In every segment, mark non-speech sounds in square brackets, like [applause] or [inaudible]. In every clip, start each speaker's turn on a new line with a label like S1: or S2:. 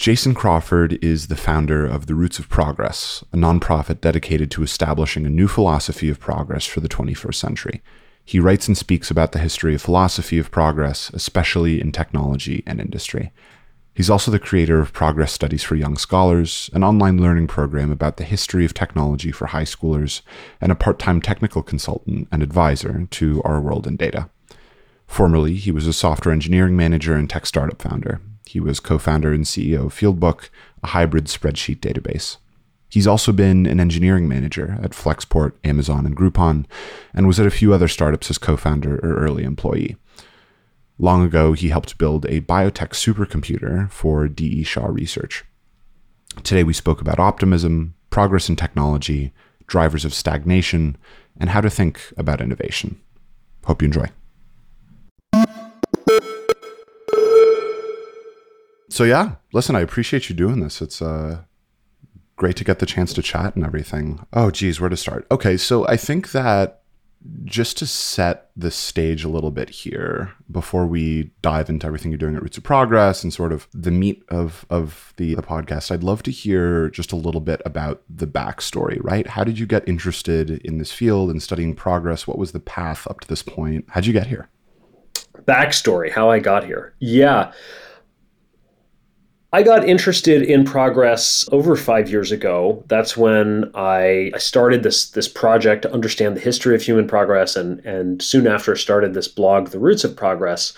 S1: Jason Crawford is the founder of The Roots of Progress, a nonprofit dedicated to establishing a new philosophy of progress for the 21st century. He writes and speaks about the history of philosophy of progress, especially in technology and industry. He's also the creator of Progress Studies for Young Scholars, an online learning program about the history of technology for high schoolers, and a part time technical consultant and advisor to Our World in Data. Formerly, he was a software engineering manager and tech startup founder. He was co founder and CEO of Fieldbook, a hybrid spreadsheet database. He's also been an engineering manager at Flexport, Amazon, and Groupon, and was at a few other startups as co founder or early employee. Long ago, he helped build a biotech supercomputer for D.E. Shaw Research. Today, we spoke about optimism, progress in technology, drivers of stagnation, and how to think about innovation. Hope you enjoy. So yeah, listen, I appreciate you doing this. It's uh, great to get the chance to chat and everything. Oh, geez, where to start? Okay, so I think that just to set the stage a little bit here before we dive into everything you're doing at Roots of Progress and sort of the meat of of the, the podcast, I'd love to hear just a little bit about the backstory, right? How did you get interested in this field and studying progress? What was the path up to this point? How'd you get here?
S2: Backstory, how I got here. Yeah. I got interested in progress over five years ago. That's when I, I started this this project to understand the history of human progress, and and soon after started this blog, The Roots of Progress.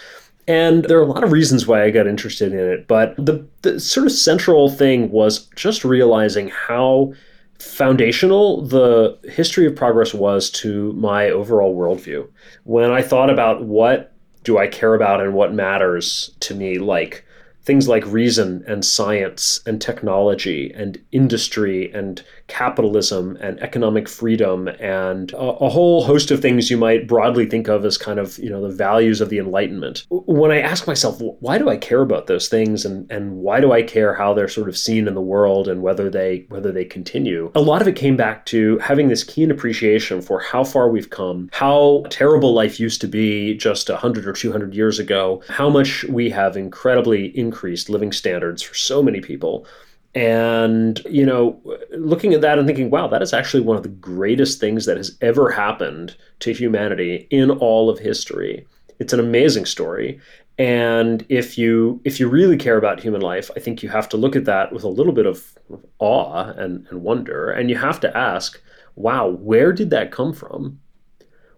S2: And there are a lot of reasons why I got interested in it, but the, the sort of central thing was just realizing how foundational the history of progress was to my overall worldview. When I thought about what do I care about and what matters to me, like things like reason and science and technology and industry and capitalism and economic freedom and a, a, whole host of things you might broadly think of as kind of you know the values of the enlightenment. When i ask myself why do i care about those things and and why do i care how they're sort of seen in the world and whether they whether they continue? A lot of it came back to having this keen appreciation for how far we've come how terrible life used to be just 100 or 200 years ago how much we have incredibly increased living standards for so many people and, you know, looking at that and thinking, wow, that is actually one of the greatest things that has ever happened to humanity in all of history. It's an amazing story. And if you if you really care about human life, I think you have to look at that with a little bit of awe and, and wonder. And you have to ask, wow, where did that come from?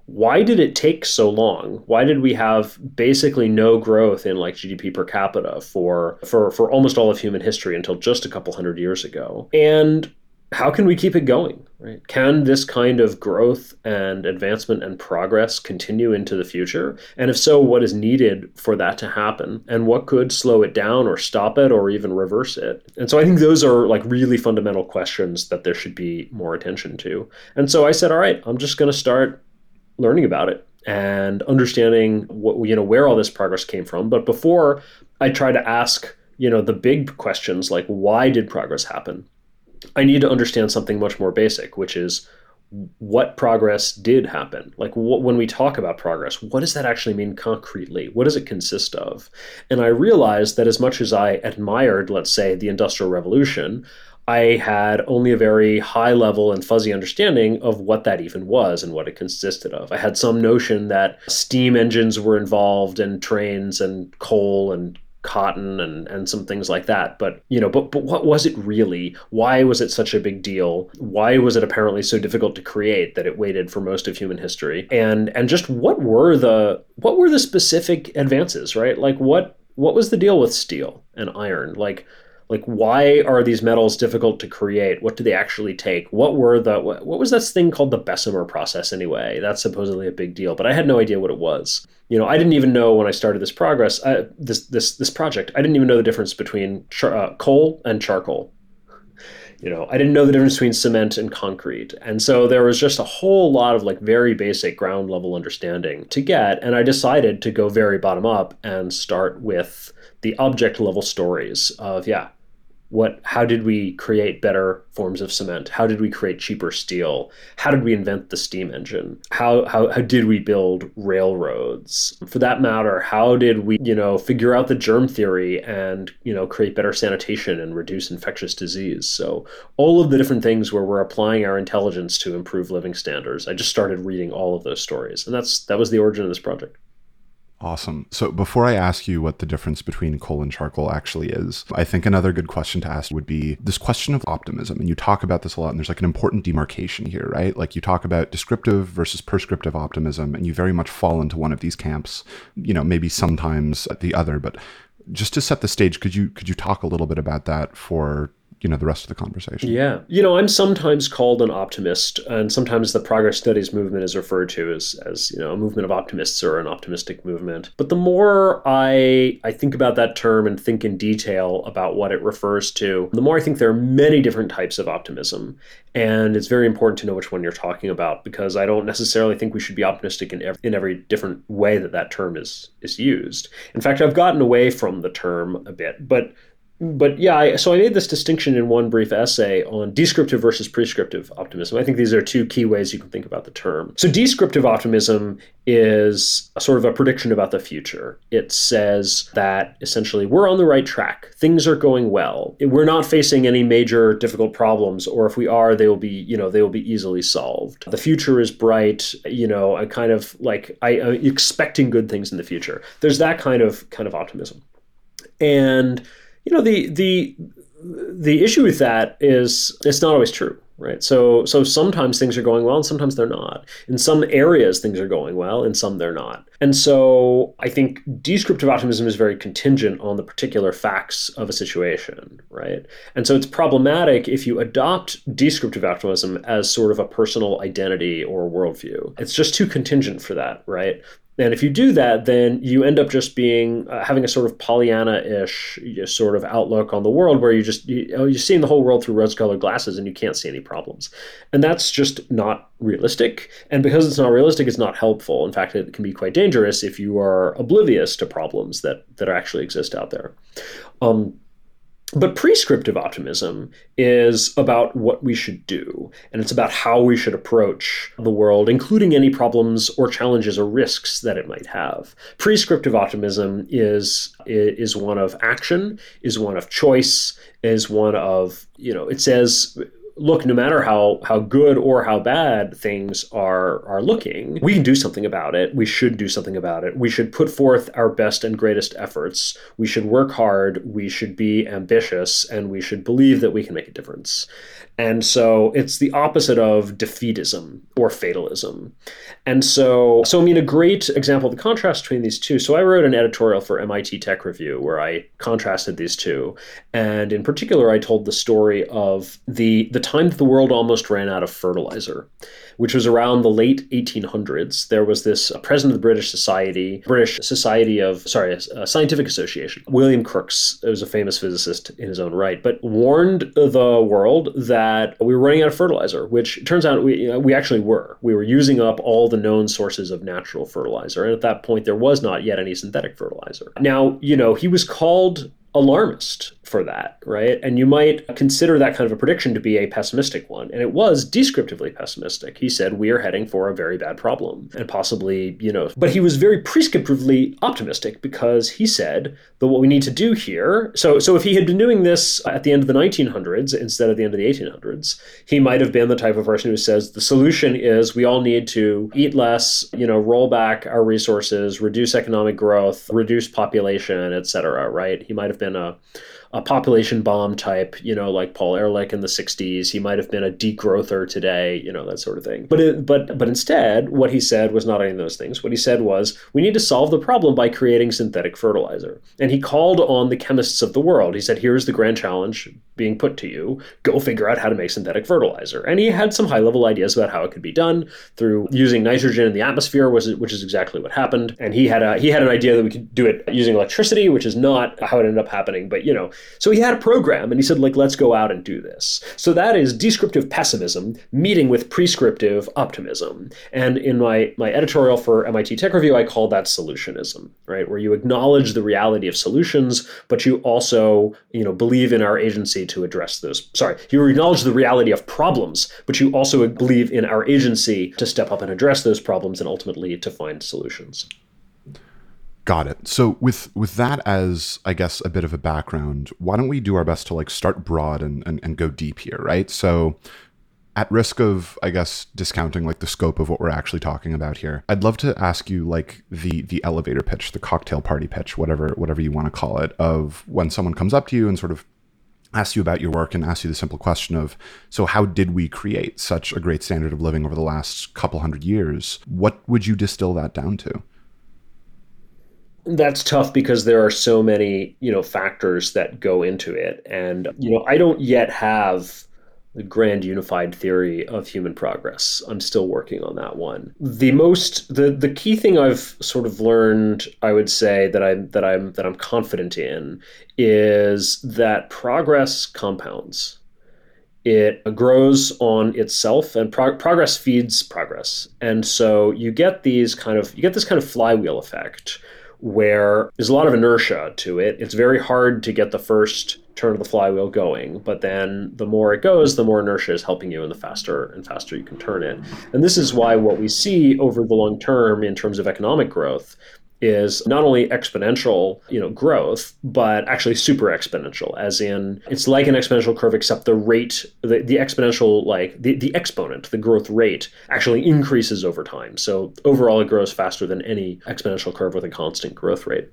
S2: Why did it take so long? Why did we have basically no growth in like GDP per capita for for for almost all of human history until just a couple hundred years ago? And how can we keep it going? Right? Can this kind of growth and advancement and progress continue into the future? And if so, what is needed for that to happen? And what could slow it down or stop it or even reverse it? And so I think those are like really fundamental questions that there should be more attention to. And so I said, all right, I'm just going to start learning about it and understanding what you know where all this progress came from. But before I try to ask you know the big questions like why did progress happen, I need to understand something much more basic, which is what progress did happen. Like what, when we talk about progress, what does that actually mean concretely? What does it consist of? And I realized that as much as I admired, let's say, the Industrial Revolution, I had only a very high level and fuzzy understanding of what that even was and what it consisted of. I had some notion that steam engines were involved and trains and coal and cotton and, and some things like that. But you know, but but what was it really? Why was it such a big deal? Why was it apparently so difficult to create that it waited for most of human history? And and just what were the what were the specific advances, right? Like what what was the deal with steel and iron? Like like why are these metals difficult to create? What do they actually take? What were the what, was this thing called the bessemer process anyway? That's supposedly a big deal but i had no idea what it was. You know i didn't even know when i started this progress uh, this this this project i didn't even know the difference between char- uh, coal and charcoal. You know i didn't know the difference between cement and concrete. And so there was just a whole lot of like very basic ground level understanding to get and i decided to go very bottom up and start with the object level stories of yeah what how did we create better forms of cement? How did we create cheaper steel? How did we invent the steam engine? How how, how did we build railroads? For that matter how did we you know figure out the germ theory and you know create better sanitation and reduce infectious disease? So all of the different things where we're applying our intelligence to improve living standards i just started reading all of those stories. And that's that was the origin of this project
S1: Awesome. So before I ask you what the difference between coal and charcoal actually is, I think another good question to ask would be this question of optimism. And you talk about this a lot, and there's like an important demarcation here, right? Like you talk about descriptive versus prescriptive optimism, and you very much fall into one of these camps, you know, maybe sometimes the other. But just to set the stage, could you could you talk a little bit about that for you know the rest of the conversation.
S2: Yeah, you know, I'm sometimes called an optimist, and sometimes the progress studies movement is referred to as as you know a movement of optimists or an optimistic movement. But the more I I think about that term and think in detail about what it refers to, the more I think there are many different types of optimism, and it's very important to know which one you're talking about because I don't necessarily think we should be optimistic in every, in every different way that that term is is used. In fact, I've gotten away from the term a bit, but but yeah, I, so I made this distinction in one brief essay on descriptive versus prescriptive optimism. I think these are two key ways you can think about the term. So, descriptive optimism is a sort of a prediction about the future. It says that essentially we're on the right track, things are going well, we're not facing any major difficult problems, or if we are, they will be, you know, they will be easily solved. The future is bright, you know, I kind of like I, I'm expecting good things in the future. There's that kind of kind of optimism, and you know the the the issue with that is it's not always true right? So so sometimes things are going well and sometimes they're not. In some areas things are going well in some they're not. And so i think descriptive optimism is very contingent on the particular facts of a situation right? And so it's problematic if you adopt descriptive optimism as sort of a personal identity or worldview. It's just too contingent for that right and if you do that, then you end up just being uh, having a sort of Pollyanna-ish sort of outlook on the world, where you just you, you're seeing the whole world through rose-colored glasses, and you can't see any problems. And that's just not realistic. And because it's not realistic, it's not helpful. In fact, it can be quite dangerous if you are oblivious to problems that that actually exist out there. Um, but prescriptive optimism is about what we should do, and it's about how we should approach the world, including any problems or challenges or risks that it might have. Prescriptive optimism is is one of action, is one of choice, is one of you know it says look, no matter how how good or how bad things are are looking, we can do something about it. We should do something about it. We should put forth our best and greatest efforts. We should work hard. We should be ambitious, and we should believe that we can make a difference. And so it's the opposite of defeatism or fatalism. And so, so I mean, a great example of the contrast between these two. So I wrote an editorial for MIT Tech Review where I contrasted these two, and in particular, I told the story of the the time that the world almost ran out of fertilizer which was around the late 1800s. There was this uh, president of the British Society, British Society of, sorry, uh, Scientific Association, William Crookes, who was a famous physicist in his own right, but warned the world that we were running out of fertilizer, which turns out we, you know, we actually were. We were using up all the known sources of natural fertilizer. And at that point, there was not yet any synthetic fertilizer. Now, you know, he was called alarmist for that, right? And you might consider that kind of a prediction to be a pessimistic one. And it was descriptively pessimistic. He said, We are heading for a very bad problem and possibly, you know, but he was very prescriptively optimistic because he said that what we need to do here. So, so if he had been doing this at the end of the 1900s instead of the end of the 1800s, he might have been the type of person who says the solution is we all need to eat less, you know, roll back our resources, reduce economic growth, reduce population, et cetera, right? He might have been a a population bomb type, you know, like Paul Ehrlich in the 60s. He might have been a degrowther today, you know, that sort of thing. But it, but but instead, what he said was not any of those things. What he said was, we need to solve the problem by creating synthetic fertilizer. And he called on the chemists of the world. He said, here's the grand challenge being put to you. Go figure out how to make synthetic fertilizer. And he had some high-level ideas about how it could be done through using nitrogen in the atmosphere, which is exactly what happened. And he had a he had an idea that we could do it using electricity, which is not how it ended up happening. But you know, So he had a program and he said, like, let's go out and do this. So that is descriptive pessimism meeting with prescriptive optimism. And in my, my editorial for MIT Tech Review, I call that solutionism, right? Where you acknowledge the reality of solutions, but you also, you know, believe in our agency to address those. Sorry, you acknowledge the reality of problems, but you also believe in our agency to step up and address those problems and ultimately to find solutions.
S1: Got it. So with with that as I guess a bit of a background, why don't we do our best to like start broad and, and, and go deep here, right? So at risk of i guess discounting like the scope of what we're actually talking about here i'd love to ask you like the the elevator pitch the cocktail party pitch whatever whatever you want to call it of when someone comes up to you and sort of asks you about your work and asks you the simple question of so how did we create such a great standard of living over the last couple hundred years what would you distill that down to
S2: that's tough because there are so many you know factors that go into it. And you know i don't yet have the grand unified theory of human progress. I'm still working on that one. The most the the key thing i've sort of learned i would say that i'm that i'm that i'm confident in is that progress compounds. It grows on itself and pro- progress feeds progress. And so you get these kind of you get this kind of flywheel effect where there's a lot of inertia to it. It's very hard to get the first turn of the flywheel going, but then the more it goes, the more inertia is helping you, and the faster and faster you can turn it. And this is why what we see over the long term in terms of economic growth is not only exponential, you know, growth, but actually super exponential, as in it's like an exponential curve, except the rate, the, the exponential, like the, the exponent, the growth rate actually increases over time. So overall, it grows faster than any exponential curve with a constant growth rate.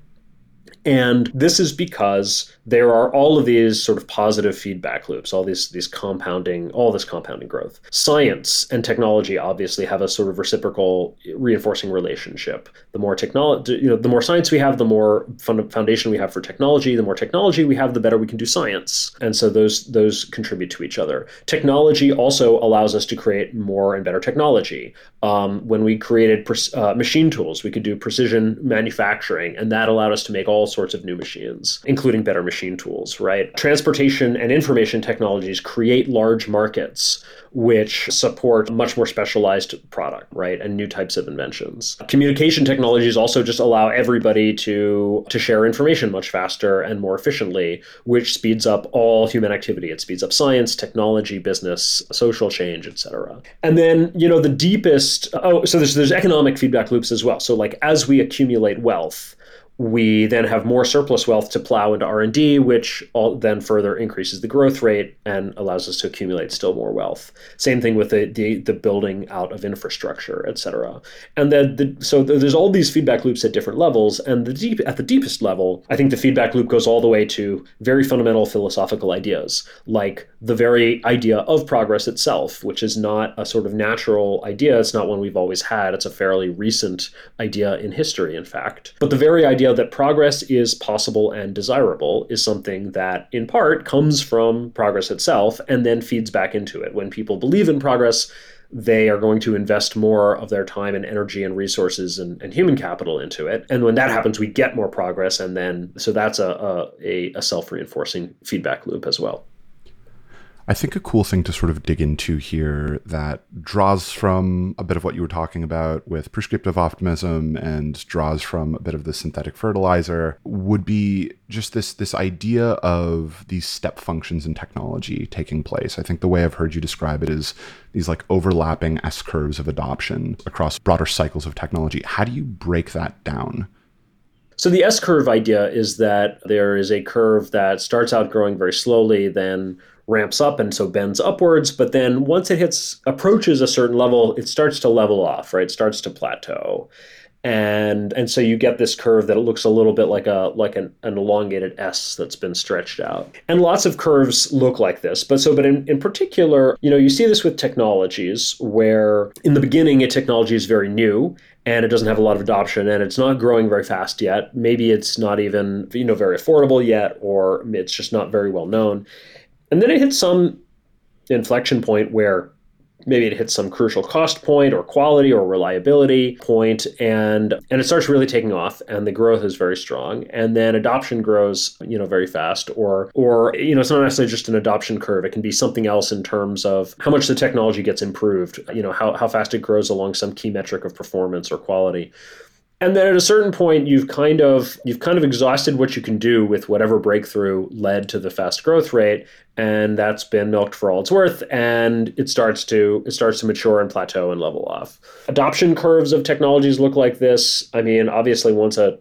S2: And this is because there are all of these sort of positive feedback loops, all these these compounding, all this compounding growth. Science and technology obviously have a sort of reciprocal reinforcing relationship. The more technology, you know, the more science we have, the more foundation we have for technology. The more technology we have, the better we can do science. And so those those contribute to each other. Technology also allows us to create more and better technology. Um, when we created uh, machine tools, we could do precision manufacturing, and that allowed us to make all sorts of new machines, including better machine tools, right? Transportation and information technologies create large markets which support much more specialized product, right? And new types of inventions. Communication technologies also just allow everybody to to share information much faster and more efficiently, which speeds up all human activity. It speeds up science, technology, business, social change, etc. And then, you know, the deepest oh, so there's there's economic feedback loops as well. So like as we accumulate wealth, we then have more surplus wealth to plow into r&d which all, then further increases the growth rate and allows us to accumulate still more wealth. Same thing with the, the, the building out of infrastructure et cetera. And then the, so there's all these feedback loops at different levels and the deep at the deepest level i think the feedback loop goes all the way to very fundamental philosophical ideas like the very idea of progress itself which is not a sort of natural idea. It's not one we've always had. It's a fairly recent idea in history in fact. But the very idea that progress is possible and desirable is something that, in part, comes from progress itself and then feeds back into it. When people believe in progress, they are going to invest more of their time and energy and resources and, and human capital into it. And when that happens, we get more progress. And then, so that's a, a, a self reinforcing feedback loop as well.
S1: I think a cool thing to sort of dig into here that draws from a bit of what you were talking about with prescriptive optimism and draws from a bit of the synthetic fertilizer would be just this this idea of these step functions in technology taking place. I think the way I've heard you describe it is these like overlapping S curves of adoption across broader cycles of technology. How do you break that down?
S2: So the S curve idea is that there is a curve that starts out growing very slowly, then ramps up and so bends upwards but then once it hits approaches a certain level it starts to level off right? It starts to plateau. And and so you get this curve that it looks a little bit like a like an, an elongated s that's been stretched out. And lots of curves look like this but so but in, in particular you know you see this with technologies where in the beginning a technology is very new and it doesn't have a lot of adoption and it's not growing very fast yet. Maybe it's not even you know very affordable yet or it's just not very well known and then it hits some inflection point where maybe it hits some crucial cost point or quality or reliability point and and it starts really taking off and the growth is very strong. And then adoption grows you know very fast or or you know it's not necessarily just an adoption curve. It can be something else in terms of how much the technology gets improved you know how, how fast it grows along some key metric of performance or quality and then at a certain point you've kind of you've kind of exhausted what you can do with whatever breakthrough led to the fast growth rate and that's been milked for all it's worth and it starts to it starts to mature and plateau and level off. Adoption curves of technologies look like this. I mean obviously once a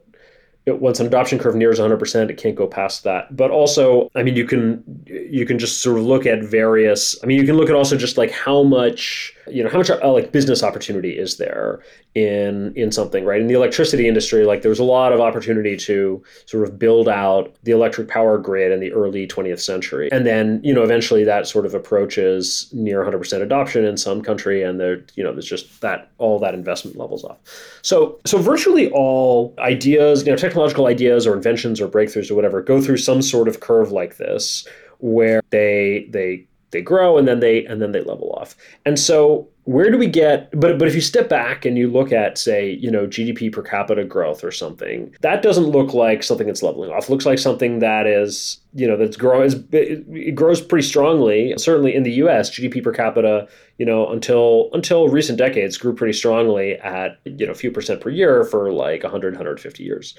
S2: once an adoption curve nears 100% it can't go past that. But also i mean you can you can just sort of look at various i mean you can look at also just like how much you know how much uh, like business opportunity is there in in something right? In the electricity industry like there was a lot of opportunity to sort of build out the electric power grid in the early 20th century. And then you know eventually that sort of approaches near 100% adoption in some country and there you know there's just that all that investment levels off. So so virtually all ideas you know technological ideas or inventions or breakthroughs or whatever go through some sort of curve like this where they they they grow and then they and then they level off. And so where do we get but but if you step back and you look at say, you know, GDP per capita growth or something, that doesn't look like something that's leveling off. It looks like something that is, you know, that's growing it grows pretty strongly. Certainly in the US, GDP per capita, you know, until until recent decades grew pretty strongly at, you know, a few percent per year for like 100 150 years.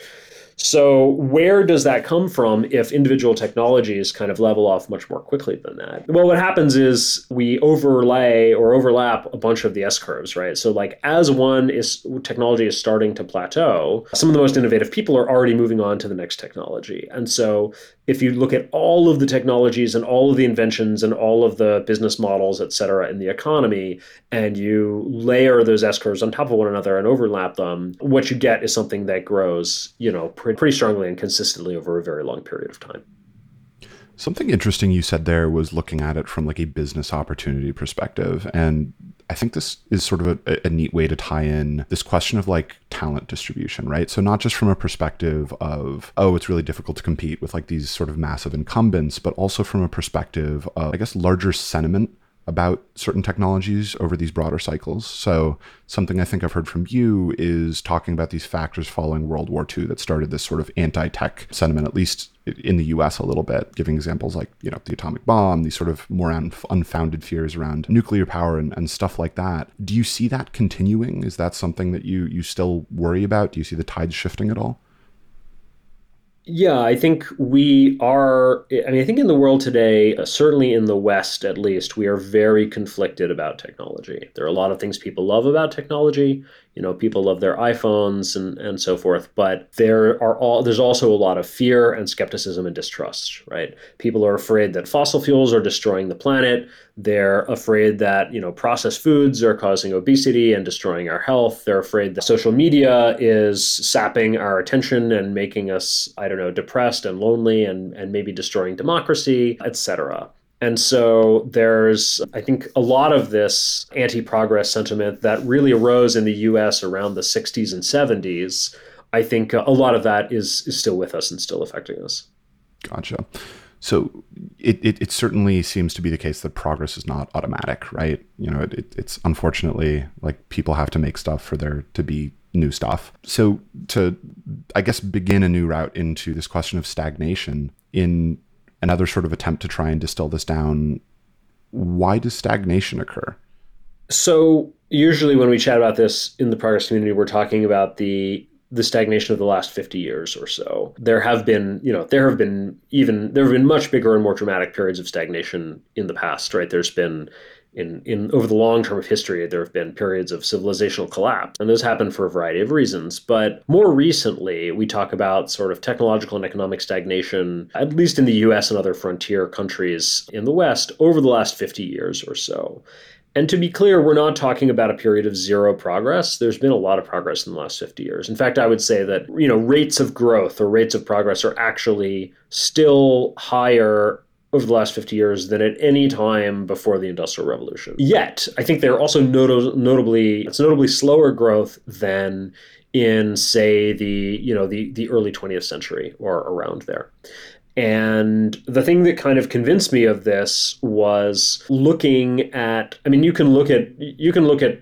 S2: So, where does that come from if individual technologies kind of level off much more quickly than that? Well, what happens is we overlay or overlap a bunch of the S curves, right? So, like as one is technology is starting to plateau, some of the most innovative people are already moving on to the next technology. And so, if you look at all of the technologies and all of the inventions and all of the business models, et cetera, in the economy, and you layer those S curves on top of one another and overlap them, what you get is something that grows, you know, pretty, strongly and consistently over a very long period of time.
S1: Something interesting you said there was looking at it from like a business opportunity perspective. And I think this is sort of a, a, neat way to tie in this question of like talent distribution, right? So not just from a perspective of, oh, it's really difficult to compete with like these sort of massive incumbents, but also from a perspective of, I guess, larger sentiment about certain technologies over these broader cycles. So, something I think I've heard from you is talking about these factors following World War II that started this sort of anti tech sentiment, at least in the US a little bit, giving examples like, you know, the atomic bomb, these sort of more unfounded fears around nuclear power and, and stuff like that. Do you see that continuing? Is that something that you, you still worry about? Do you see the tides shifting at all?
S2: Yeah, I think we are. I mean, I think in the world today, uh, certainly in the West at least, we are very conflicted about technology. There are a lot of things people love about technology, you know people love their iPhones and and so forth but there are all there's also a lot of fear and skepticism and distrust right? People are afraid that fossil fuels are destroying the planet. They're afraid that you know processed foods are causing obesity and destroying our health. They're afraid that social media is sapping our attention and making us i don't know depressed and lonely and and maybe destroying democracy etc and so there's, I think, a lot of this anti progress sentiment that really arose in the US around the 60s and 70s. I think a lot of that is, is still with us and still affecting us.
S1: Gotcha. So it, it, it, certainly seems to be the case that progress is not automatic, right? You know, it, it's unfortunately like people have to make stuff for there to be new stuff. So to, I guess, begin a new route into this question of stagnation in another sort of attempt to try and distill this down, why does stagnation occur?
S2: So usually when we chat about this in the progress community, we're talking about the the stagnation of the last 50 years or so. There have been, you know, there have been even there have been much bigger and more dramatic periods of stagnation in the past, right? There's been in, in over the long term of history, there have been periods of civilizational collapse, and those happen for a variety of reasons. But more recently, we talk about sort of technological and economic stagnation, at least in the US and other frontier countries in the West, over the last 50 years or so. And to be clear, we're not talking about a period of zero progress. There's been a lot of progress in the last 50 years. In fact, I would say that, you know, rates of growth or rates of progress are actually still higher over the last 50 years than at any time before the industrial revolution. Yet i think they're also not- notably it's notably slower growth than in say the you know the the early 20th century or around there. And the thing that kind of convinced me of this was looking at I mean you can look at you can look at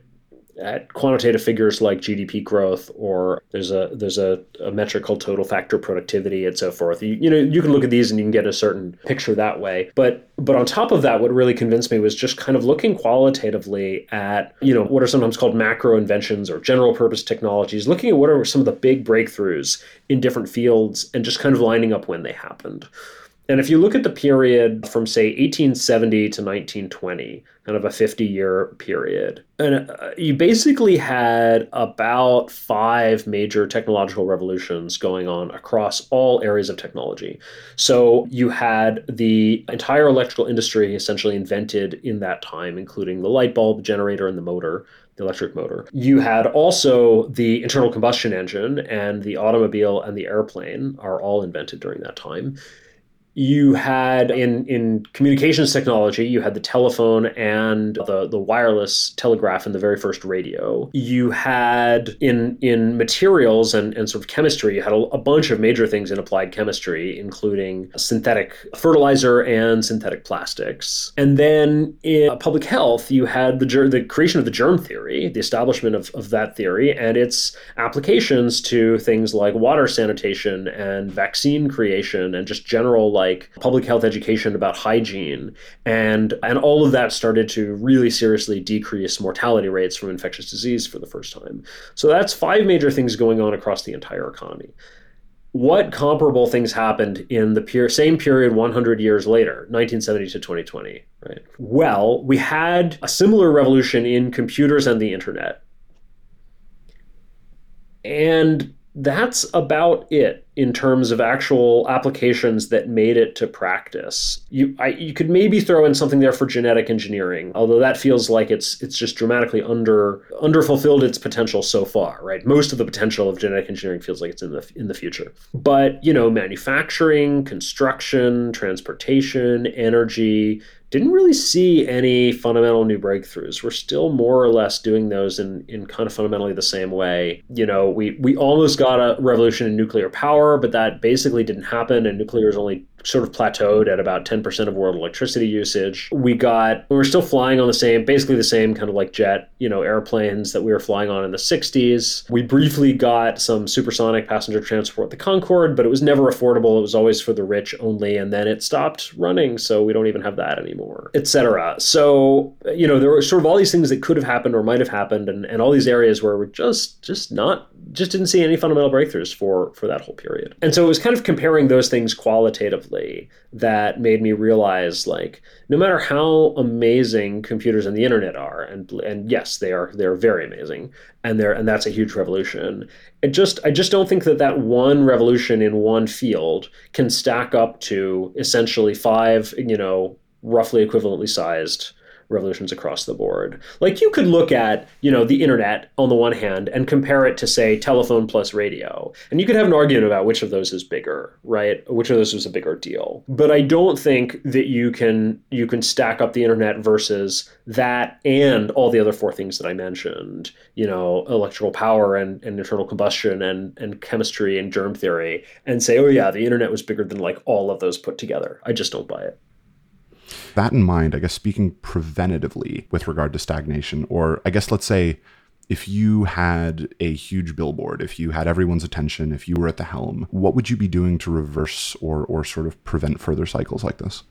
S2: at quantitative figures like GDP growth, or there's a there's a, a, metric called total factor productivity and so forth. You, you know you can look at these and you can get a certain picture that way. But but on top of that, what really convinced me was just kind of looking qualitatively at you know what are sometimes called macro inventions or general purpose technologies, looking at what are some of the big breakthroughs in different fields and just kind of lining up when they happened. And if you look at the period from, say, 1870 to 1920, kind of a 50 year period, and uh, you basically had about five major technological revolutions going on across all areas of technology. So you had the entire electrical industry essentially invented in that time, including the light bulb, generator, and the motor the electric motor. You had also the internal combustion engine and the automobile and the airplane are all invented during that time you had in in communications technology you had the telephone and the the wireless telegraph and the very first radio. You had in in materials and, and sort of chemistry you had a, a bunch of major things in applied chemistry including synthetic fertilizer and synthetic plastics. And then in uh, public health you had the the creation of the germ theory the establishment of, of that theory and its applications to things like water sanitation and vaccine creation and just general like public health education about hygiene and and all of that started to really seriously decrease mortality rates from infectious disease for the first time. So that's five major things going on across the entire economy. What comparable things happened in the pure, same period 100 years later 1970 to 2020 right? Well we had a similar revolution in computers and the internet. And that's about it in terms of actual applications that made it to practice. You I, you could maybe throw in something there for genetic engineering, although that feels like it's it's just dramatically under under fulfilled its potential so far, right? Most of the potential of genetic engineering feels like it's in the in the future. But, you know, manufacturing, construction, transportation, energy, didn't really see any fundamental new breakthroughs. We're still more or less doing those in, in kind of fundamentally the same way. You know, we, we almost got a revolution in nuclear power, but that basically didn't happen, and nuclear is only sort of plateaued at about 10% of world electricity usage. We got, we were still flying on the same, basically the same kind of like jet, you know, airplanes that we were flying on in the 60s. We briefly got some supersonic passenger transport, the Concorde, but it was never affordable. It was always for the rich only. And then it stopped running. So we don't even have that anymore, etc. So, you know, there were sort of all these things that could have happened or might have happened and, and all these areas where we're just, just not, just didn't see any fundamental breakthroughs for, for that whole period. And so it was kind of comparing those things qualitatively that made me realize like no matter how amazing computers and the internet are and and yes they are they're very amazing and they're and that's a huge revolution. It just i just don't think that that one revolution in one field can stack up to essentially five you know roughly equivalently sized revolutions across the board. Like you could look at, you know, the internet on the one hand and compare it to say telephone plus radio. And you could have an argument about which of those is bigger, right? Which of those is a bigger deal. But I don't think that you can you can stack up the internet versus that and all the other four things that I mentioned, you know, electrical power and, and internal combustion and and chemistry and germ theory and say, oh yeah, the internet was bigger than like all of those put together. I just don't buy it.
S1: That in mind, I guess speaking preventatively with regard to stagnation, or I guess let's say if you had a huge billboard, if you had everyone's attention, if you were at the helm, what would you be doing to reverse or, or sort of prevent further cycles like this?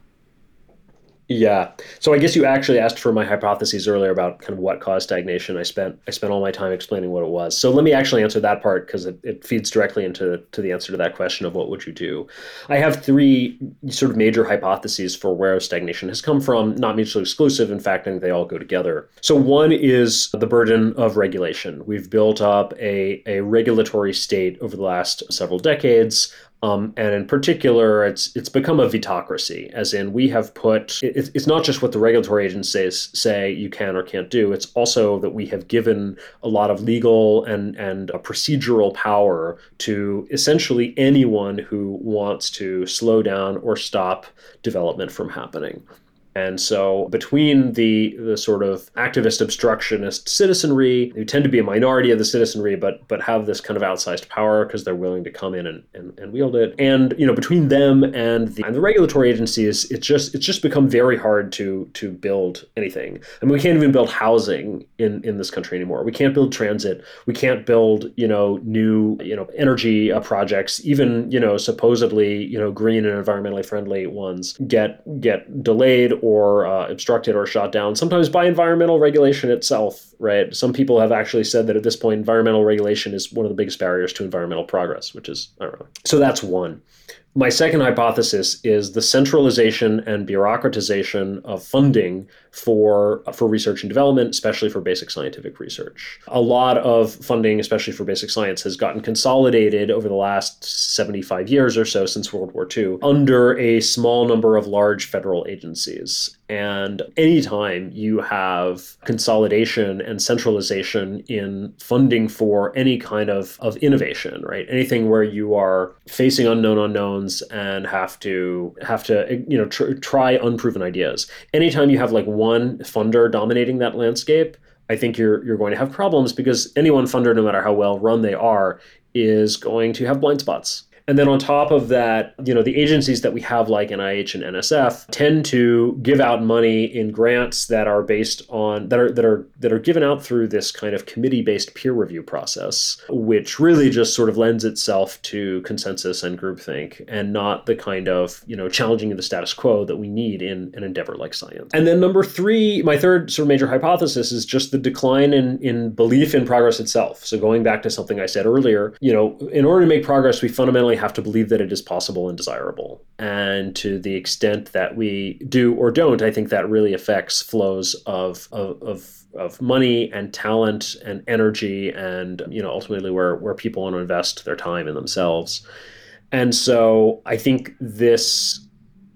S2: Yeah. So I guess you actually asked for my hypotheses earlier about kind of what caused stagnation. I spent I spent all my time explaining what it was. So let me actually answer that part because it, it feeds directly into to the answer to that question of what would you do. I have three sort of major hypotheses for where stagnation has come from, not mutually exclusive. In fact, I think they all go together. So one is the burden of regulation. We've built up a, a regulatory state over the last several decades um, and in particular, it's it's become a vetocracy, as in we have put. It, it's not just what the regulatory agencies say you can or can't do. It's also that we have given a lot of legal and and procedural power to essentially anyone who wants to slow down or stop development from happening. And so between the the sort of activist obstructionist citizenry, who tend to be a minority of the citizenry, but but have this kind of outsized power because they're willing to come in and, and, and wield it, and you know between them and the and the regulatory agencies, it's just it's just become very hard to to build anything. I mean, we can't even build housing in in this country anymore. We can't build transit. We can't build you know new you know energy uh, projects. Even you know supposedly you know green and environmentally friendly ones get get delayed or uh, obstructed or shot down. Sometimes by environmental regulation itself. Right. Some people have actually said that at this point, environmental regulation is one of the biggest barriers to environmental progress, which is ironic. So that's one. My second hypothesis is the centralization and bureaucratization of funding for for research and development, especially for basic scientific research. A lot of funding, especially for basic science, has gotten consolidated over the last 75 years or so since World War II under a small number of large federal agencies. And anytime you have consolidation and centralization in funding for any kind of, of innovation, right? Anything where you are facing unknown unknowns and have to have to you know tr- try unproven ideas. Anytime you have like one funder dominating that landscape, I think you're you're going to have problems because any one funder, no matter how well run they are, is going to have blind spots and then on top of that, you know, the agencies that we have like NIH and NSF tend to give out money in grants that are based on that are that are that are given out through this kind of committee-based peer review process, which really just sort of lends itself to consensus and groupthink and not the kind of, you know, challenging of the status quo that we need in an endeavor like science. And then number three, my third sort of major hypothesis is just the decline in in belief in progress itself. So going back to something I said earlier, you know, in order to make progress, we fundamentally have to believe that it is possible and desirable. And to the extent that we do or don't, I think that really affects flows of, of, of of money and talent and energy and you know ultimately where where people want to invest their time in themselves and so i think this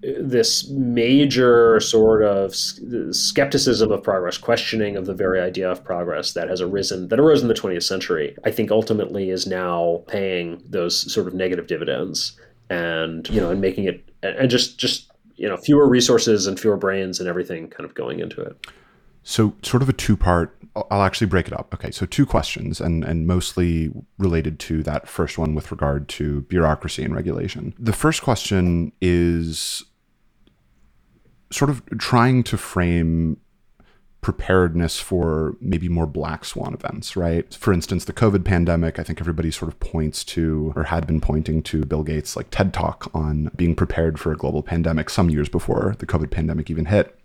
S2: this major sort of skepticism of progress, questioning of the very idea of progress that has arisen, that arose in the 20th century, I think ultimately is now paying those sort of negative dividends and, you know, and making it, and just, just, you know, fewer resources and fewer brains and everything kind of going into it.
S1: So, sort of a two part, I'll actually break it up. Okay, so two questions, and, and mostly related to that first one with regard to bureaucracy and regulation. The first question is sort of trying to frame preparedness for maybe more black swan events, right? For instance, the COVID pandemic, I think everybody sort of points to or had been pointing to Bill Gates' like TED talk on being prepared for a global pandemic some years before the COVID pandemic even hit.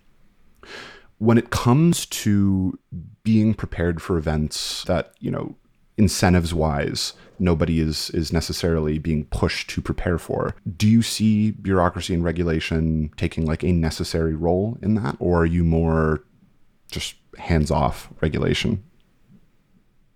S1: When it comes to being prepared for events that, you know, incentives wise nobody is is necessarily being pushed to prepare for. Do you see bureaucracy and regulation taking like a necessary role in that or are you more just hands off regulation?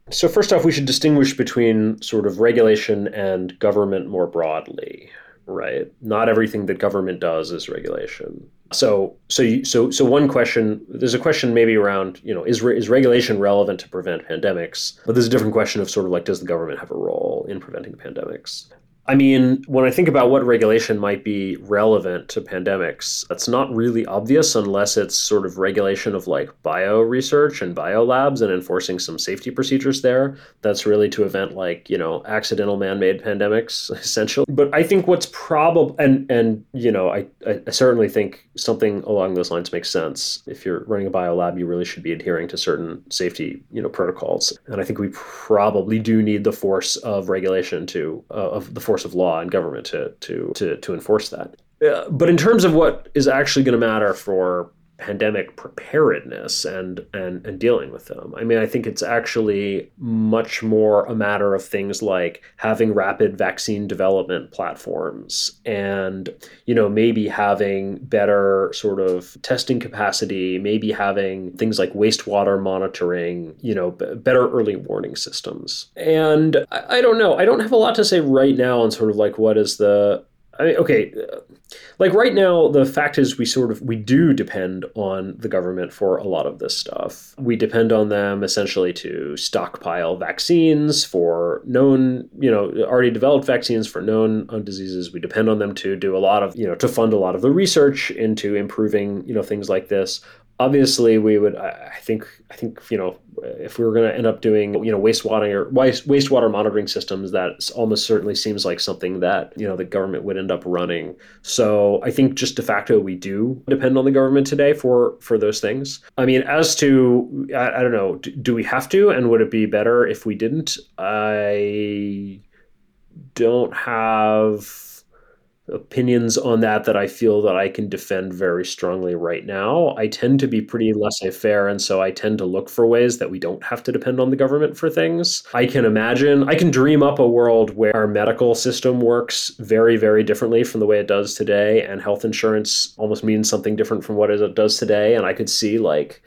S2: So first off we should distinguish between sort of regulation and government more broadly right? Not everything that government does is regulation. So, so, so, so one question. There's a question maybe around, you know, is re, is regulation relevant to prevent pandemics? But there's a different question of sort of like, does the government have a role in preventing pandemics? I mean, when I think about what regulation might be relevant to pandemics, that's not really obvious unless it's sort of regulation of like bio research and bio labs and enforcing some safety procedures there. That's really to event like, you know, accidental man-made pandemics [laughs] essentially. But I think what's probable and and you know, I, I certainly think something along those lines makes sense. If you're running a bio lab, you really should be adhering to certain safety, you know, protocols. And I think we probably do need the force of regulation to uh, of the force of law and government to to to to enforce that. Uh, but in terms of what is actually going to matter for pandemic preparedness and, and and dealing with them. I mean, I think it's actually much more a matter of things like having rapid vaccine development platforms and you know maybe having better sort of testing capacity, maybe having things like wastewater monitoring, you know, b- better early warning systems. And I, I don't know. I don't have a lot to say right now on sort of like what is the I mean, okay, like right now, the fact is we sort of we do depend on the government for a lot of this stuff. We depend on them essentially to stockpile vaccines for known, you know, already developed vaccines for known uh, diseases. We depend on them to do a lot of, you know, to fund a lot of the research into improving, you know, things like this obviously we would i think i think you know if we were going to end up doing you know wastewater waste, wastewater monitoring systems that almost certainly seems like something that you know the government would end up running. So i think just de facto we do depend on the government today for for those things. I mean as to i, I don't know do, do we have to and would it be better if we didn't? I don't have opinions on that that I feel that I can defend very strongly right now. I tend to be pretty laissez-faire, and so I tend to look for ways that we don't have to depend on the government for things. I can imagine, I can dream up a world where our medical system works very, very differently from the way it does today, and health insurance almost means something different from what it does today. And I could see like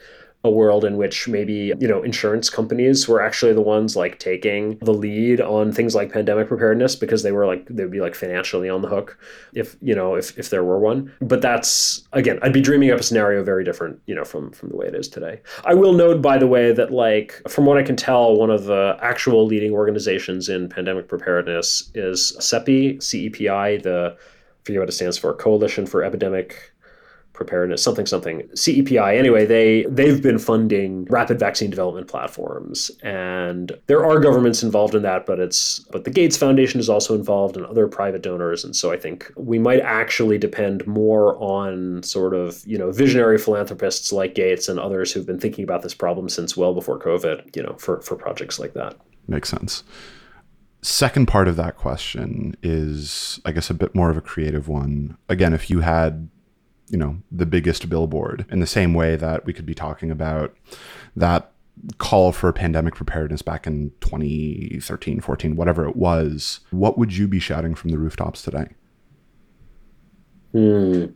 S2: a world in which maybe you know insurance companies were actually the ones like taking the lead on things like pandemic preparedness because they were like they'd be like financially on the hook if you know if, if there were one. But that's again i'd be dreaming up a scenario very different you know from from the way it is today. I will note by the way that like from what i can tell one of the actual leading organizations in pandemic preparedness is cepi cepi the I forget what it stands for coalition for epidemic preparedness something something cepi anyway they they've been funding rapid vaccine development platforms and there are governments involved in that but it's but the gates foundation is also involved and other private donors and so i think we might actually depend more on sort of you know visionary philanthropists like gates and others who've been thinking about this problem since well before covid you know for for projects like that.
S1: Makes sense. Second part of that question is i guess a bit more of a creative one. Again if you had you know the biggest billboard in the same way that we could be talking about that call for pandemic preparedness back in 2013 14 whatever it was what would you be shouting from the rooftops today
S2: hmm.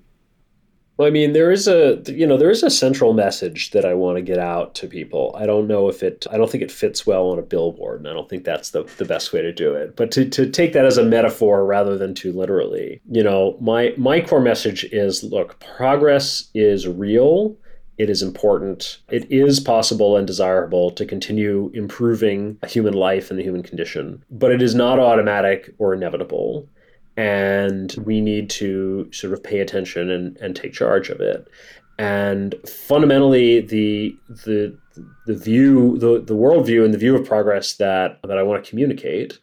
S2: Well, I mean, there is a you know there is a central message that I want to get out to people. I don't know if it I don't think it fits well on a billboard, and I don't think that's the, the best way to do it. But to, to take that as a metaphor rather than too literally, you know, my my core message is look, progress is real. It is important. It is possible and desirable to continue improving human life and the human condition, but it is not automatic or inevitable and we need to sort of pay attention and, and take charge of it. And fundamentally, the the the view, the the worldview, and the view of progress that that I want to communicate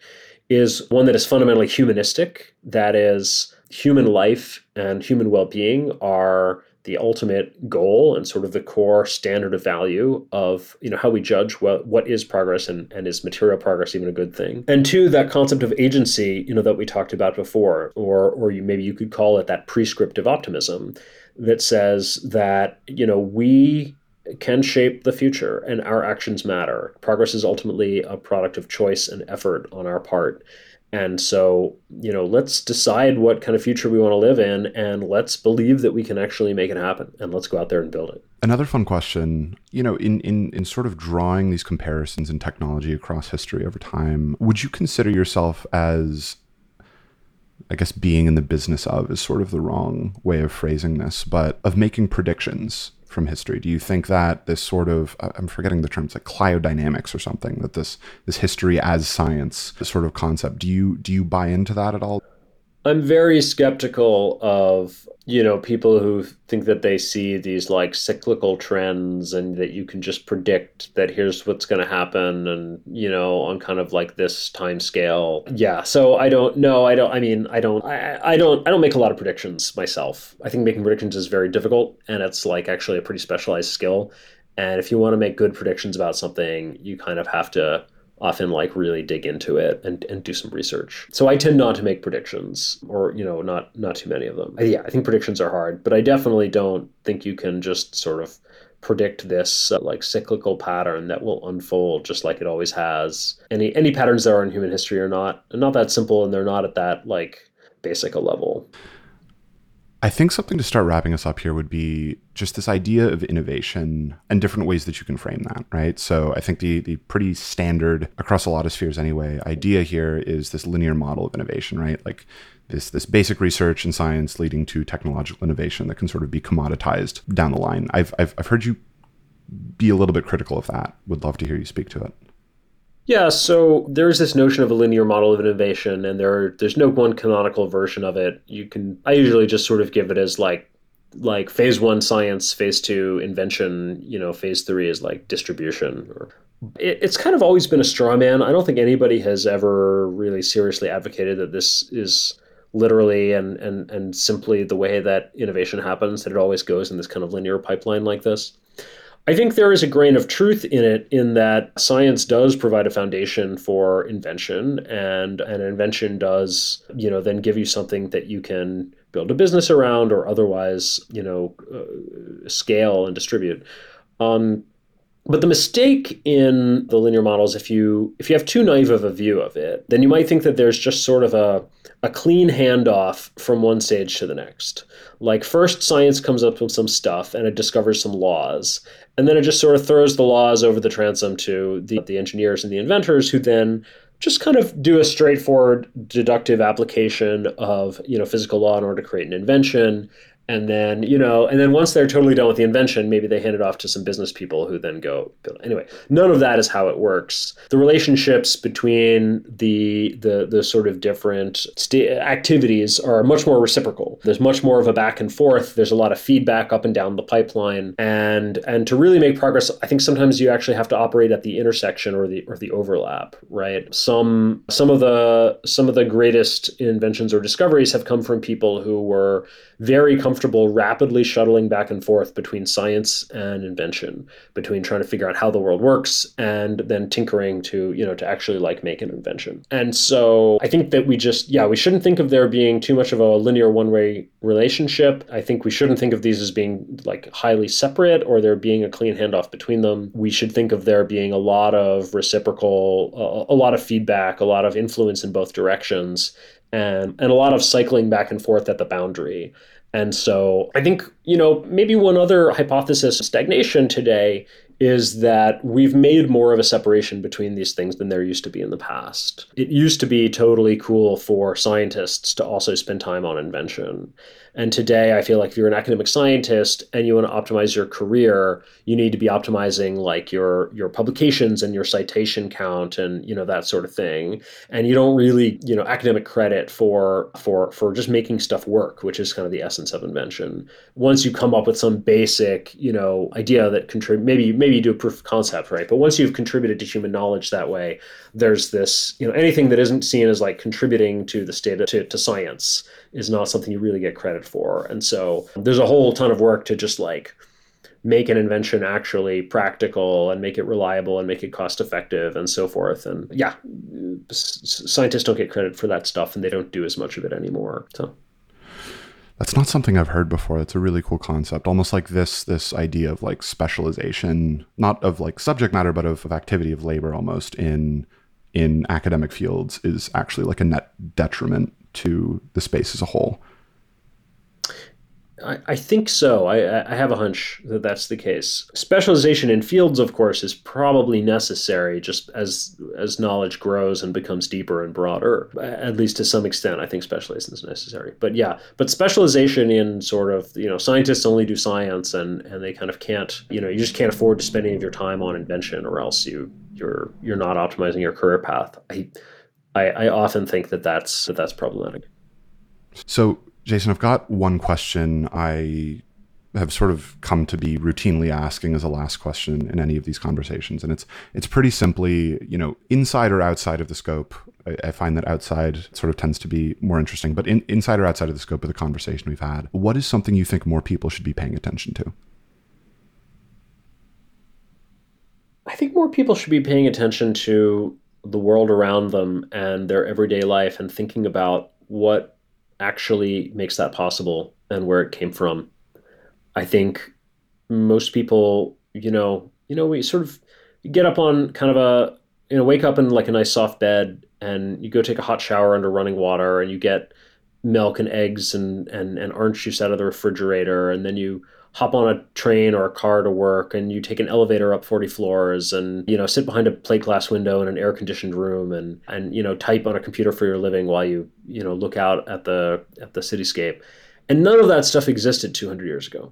S2: is one that is fundamentally humanistic. That is, human life and human well being are the ultimate goal and sort of the core standard of value of you know how we judge what what is progress and, and is material progress even a good thing? And two that concept of agency you know that we talked about before or or you maybe you could call it that prescriptive optimism that says that you know we can shape the future and our actions matter. Progress is ultimately a product of choice and effort on our part and so, you know, let's decide what kind of future we want to live in and let's believe that we can actually make it happen and let's go out there and build it.
S1: Another fun question, you know, in in in sort of drawing these comparisons in technology across history over time, would you consider yourself as I guess being in the business of is sort of the wrong way of phrasing this, but of making predictions from history? Do you think that this sort of I'm forgetting the terms like cliodynamics or something that this this history as science sort of concept do you do you buy into that at all?
S2: I'm very skeptical of you know people who think that they see these like cyclical trends and that you can just predict that here's what's going to happen and you know on kind of like this time scale. Yeah so i don't know i don't i mean i don't I, I don't i don't make a lot of predictions myself. I think making predictions is very difficult and it's like actually a pretty specialized skill. And if you want to make good predictions about something you kind of have to often like really dig into it and, and do some research. So I tend not to make predictions or, you know, not not too many of them. Yeah, I think predictions are hard, but I definitely don't think you can just sort of predict this uh, like cyclical pattern that will unfold just like it always has. Any any patterns that are in human history are not not that simple and they're not at that like basic a level.
S1: I think something to start wrapping us up here would be just this idea of innovation and different ways that you can frame that, right? So I think the the pretty standard across a lot of spheres anyway idea here is this linear model of innovation, right? Like this this basic research and science leading to technological innovation that can sort of be commoditized down the line. I've I've, I've heard you be a little bit critical of that. Would love to hear you speak to it.
S2: Yeah, so there's this notion of a linear model of innovation, and there there's no one canonical version of it. You can I usually just sort of give it as like like phase one science, phase two invention, you know, phase three is like distribution. It, it's kind of always been a straw man. I don't think anybody has ever really seriously advocated that this is literally and and and simply the way that innovation happens. That it always goes in this kind of linear pipeline like this. I think there is a grain of truth in it in that science does provide a foundation for invention and an invention does, you know, then give you something that you can build a business around or otherwise, you know, uh, scale and distribute. Um, but the mistake in the linear models, if you if you have too naive of a view of it, then you might think that there's just sort of a a clean handoff from one stage to the next. Like first science comes up with some stuff and it discovers some laws, and then it just sort of throws the laws over the transom to the, the engineers and the inventors who then just kind of do a straightforward deductive application of you know physical law in order to create an invention and then you know and then once they're totally done with the invention maybe they hand it off to some business people who then go build. Anyway none of that is how it works. The relationships between the the the sort of different st- activities are much more reciprocal. There's much more of a back and forth. There's a lot of feedback up and down the pipeline. And and to really make progress i think sometimes you actually have to operate at the intersection or the or the overlap right? Some some of the some of the greatest inventions or discoveries have come from people who were very comfortable rapidly shuttling back and forth between science and invention, between trying to figure out how the world works and then tinkering to, you know, to actually like make an invention. And so I think that we just, yeah, we shouldn't think of there being too much of a linear one way relationship. I think we shouldn't think of these as being like highly separate or there being a clean handoff between them. We should think of there being a lot of reciprocal, a lot of feedback, a lot of influence in both directions and and a lot of cycling back and forth at the boundary. And so I think, you know, maybe one other hypothesis of stagnation today is that we've made more of a separation between these things than there used to be in the past. It used to be totally cool for scientists to also spend time on invention. And today, I feel like if you're an academic scientist and you want to optimize your career, you need to be optimizing like your your publications and your citation count and you know that sort of thing. And you don't really you know academic credit for for for just making stuff work, which is kind of the essence of invention. Once you come up with some basic you know idea that contribute, maybe maybe you do a proof of concept, right? But once you've contributed to human knowledge that way, there's this you know anything that isn't seen as like contributing to the state of, to, to science is not something you really get credit for. And so there's a whole ton of work to just like make an invention actually practical and make it reliable and make it cost effective and so forth. And yeah, scientists don't get credit for that stuff and they don't do as much of it anymore. So
S1: that's not something I've heard before. That's a really cool concept. Almost like this this idea of like specialization, not of like subject matter, but of, of activity of labor almost in in academic fields is actually like a net detriment to the space as a whole.
S2: I, I think so. I, I have a hunch that that's the case. Specialization in fields, of course, is probably necessary just as as knowledge grows and becomes deeper and broader. At least to some extent, I think specialization is necessary. But yeah, but specialization in sort of you know scientists only do science and and they kind of can't you know you just can't afford to spend any of your time on invention or else you you're you're not optimizing your career path. I I, I often think that that's that that's problematic.
S1: So, Jason, I've got one question I have sort of come to be routinely asking as a last question in any of these conversations, and it's it's pretty simply, you know, inside or outside of the scope. I, find that outside sort of tends to be more interesting, but in, inside or outside of the scope of the conversation we've had, what is something you think more people should be paying attention to?
S2: I think more people should be paying attention to the world around them and their everyday life and thinking about what actually makes that possible and where it came from. I think most people, you know, you know, we sort of get up on kind of a, you know, wake up in like a nice soft bed and you go take a hot shower under running water and you get milk and eggs and, and, and orange juice out of the refrigerator and then you hop on a train or a car to work and you take an elevator up 40 floors and you know sit behind a plate glass window in an air conditioned room and and you know type on a computer for your living while you you know look out at the at the cityscape. And none of that stuff existed 200 years ago.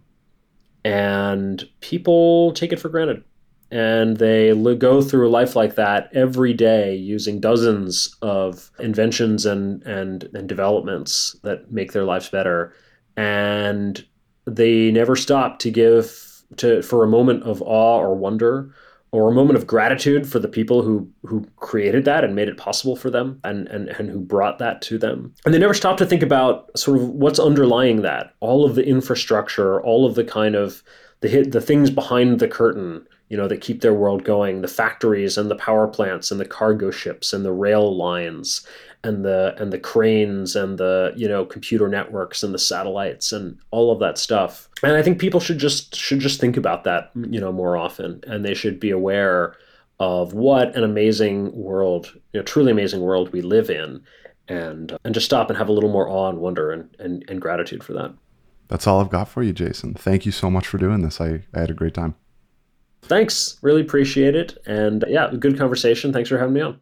S2: And people take it for granted. And they go through a life like that every day using dozens of inventions and and and developments that make their lives better. And they never stop to give to for a moment of awe or wonder or a moment of gratitude for the people who who created that and made it possible for them and and, and who brought that to them. And they never stop to think about sort of what's underlying that all of the infrastructure all of the kind of the hit the things behind the curtain you know that keep their world going the factories and the power plants and the cargo ships and the rail lines and the and the cranes and the you know computer networks and the satellites and all of that stuff. And i think people should just should just think about that you know more often. And they should be aware of what an amazing world you know truly amazing world we live in. And uh, and just stop and have a little more awe and wonder and and, and gratitude for that.
S1: That's all i've got for you jason. Thank you so much for doing this. I, I had a great time.
S2: Thanks. Really appreciate it. And yeah good conversation. Thanks for having me on